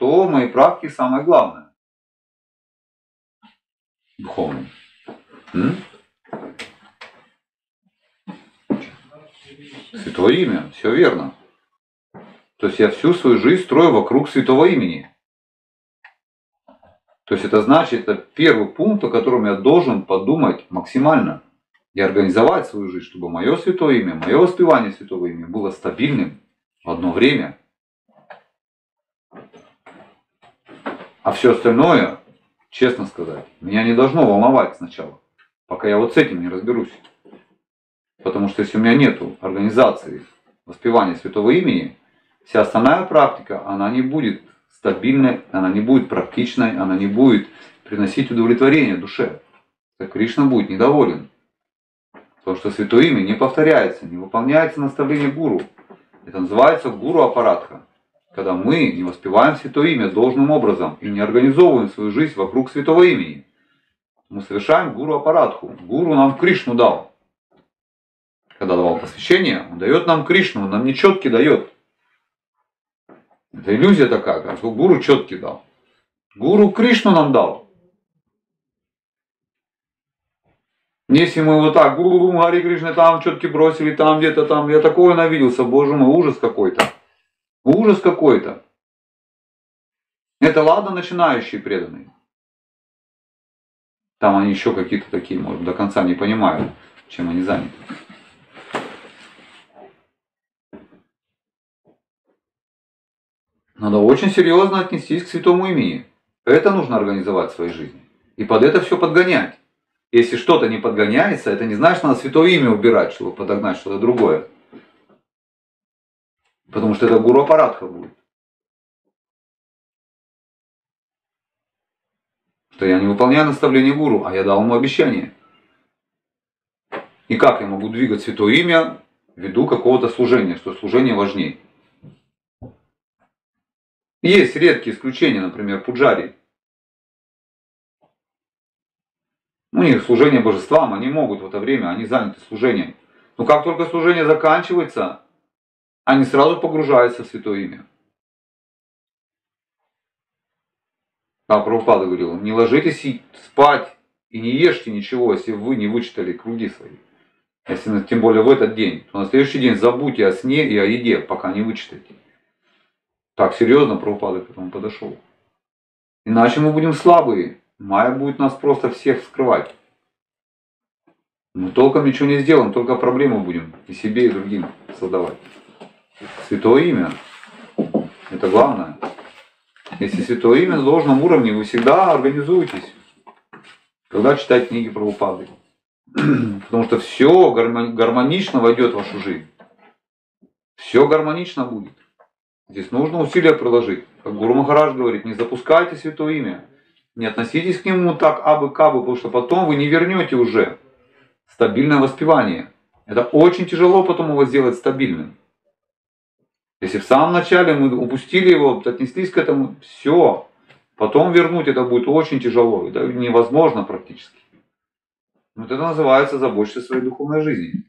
что в моей практике самое главное. Духовное. М? Святое имя, все верно. То есть я всю свою жизнь строю вокруг святого имени. То есть это значит, это первый пункт, о котором я должен подумать максимально и организовать свою жизнь, чтобы мое святое имя, мое воспевание святого имени было стабильным в одно время. А все остальное, честно сказать, меня не должно волновать сначала, пока я вот с этим не разберусь. Потому что если у меня нет организации воспевания святого имени, вся остальная практика, она не будет стабильной, она не будет практичной, она не будет приносить удовлетворение душе. Так Кришна будет недоволен. Потому что святое имя не повторяется, не выполняется наставление гуру. Это называется гуру аппаратха. Когда мы не воспеваем святое имя должным образом и не организовываем свою жизнь вокруг святого имени. Мы совершаем гуру аппаратху. Гуру нам Кришну дал когда давал посвящение, он дает нам Кришну, он нам не четкий дает. Это иллюзия такая, как гуру четкий дал. Гуру Кришну нам дал. Если мы вот так, гуру Хари Кришна, там четки бросили, там где-то там, я такое навиделся, боже мой, ужас какой-то. Ужас какой-то. Это ладно начинающие преданные. Там они еще какие-то такие, может, до конца не понимают, чем они заняты. Надо очень серьезно отнестись к святому имени. Это нужно организовать в своей жизни. И под это все подгонять. Если что-то не подгоняется, это не значит, надо святое имя убирать, чтобы подогнать что-то другое. Потому что это гуру аппаратха будет. Что я не выполняю наставление гуру, а я дал ему обещание. И как я могу двигать святое имя ввиду какого-то служения, что служение важнее. Есть редкие исключения, например, пуджари. У них служение божествам, они могут в это время, они заняты служением. Но как только служение заканчивается, они сразу погружаются в святое имя. А Прабхупада говорил, не ложитесь спать и не ешьте ничего, если вы не вычитали круги свои. Если тем более в этот день, то на следующий день забудьте о сне и о еде, пока не вычитаете. Так серьезно Прабхупада к этому подошел. Иначе мы будем слабые. Майя будет нас просто всех скрывать. Мы толком ничего не сделаем, только проблемы будем и себе, и другим создавать. Святое имя. Это главное. Если святое имя на должном уровне, вы всегда организуетесь, когда читать книги про упады. Потому что все гармонично войдет в вашу жизнь. Все гармонично будет. Здесь нужно усилия приложить. Как Гуру Махарадж говорит, не запускайте святое имя. Не относитесь к нему так абы-кабы, потому что потом вы не вернете уже стабильное воспевание. Это очень тяжело потом его сделать стабильным. Если в самом начале мы упустили его, отнеслись к этому, все. Потом вернуть это будет очень тяжело. Это невозможно практически. Вот это называется заботиться своей духовной жизни.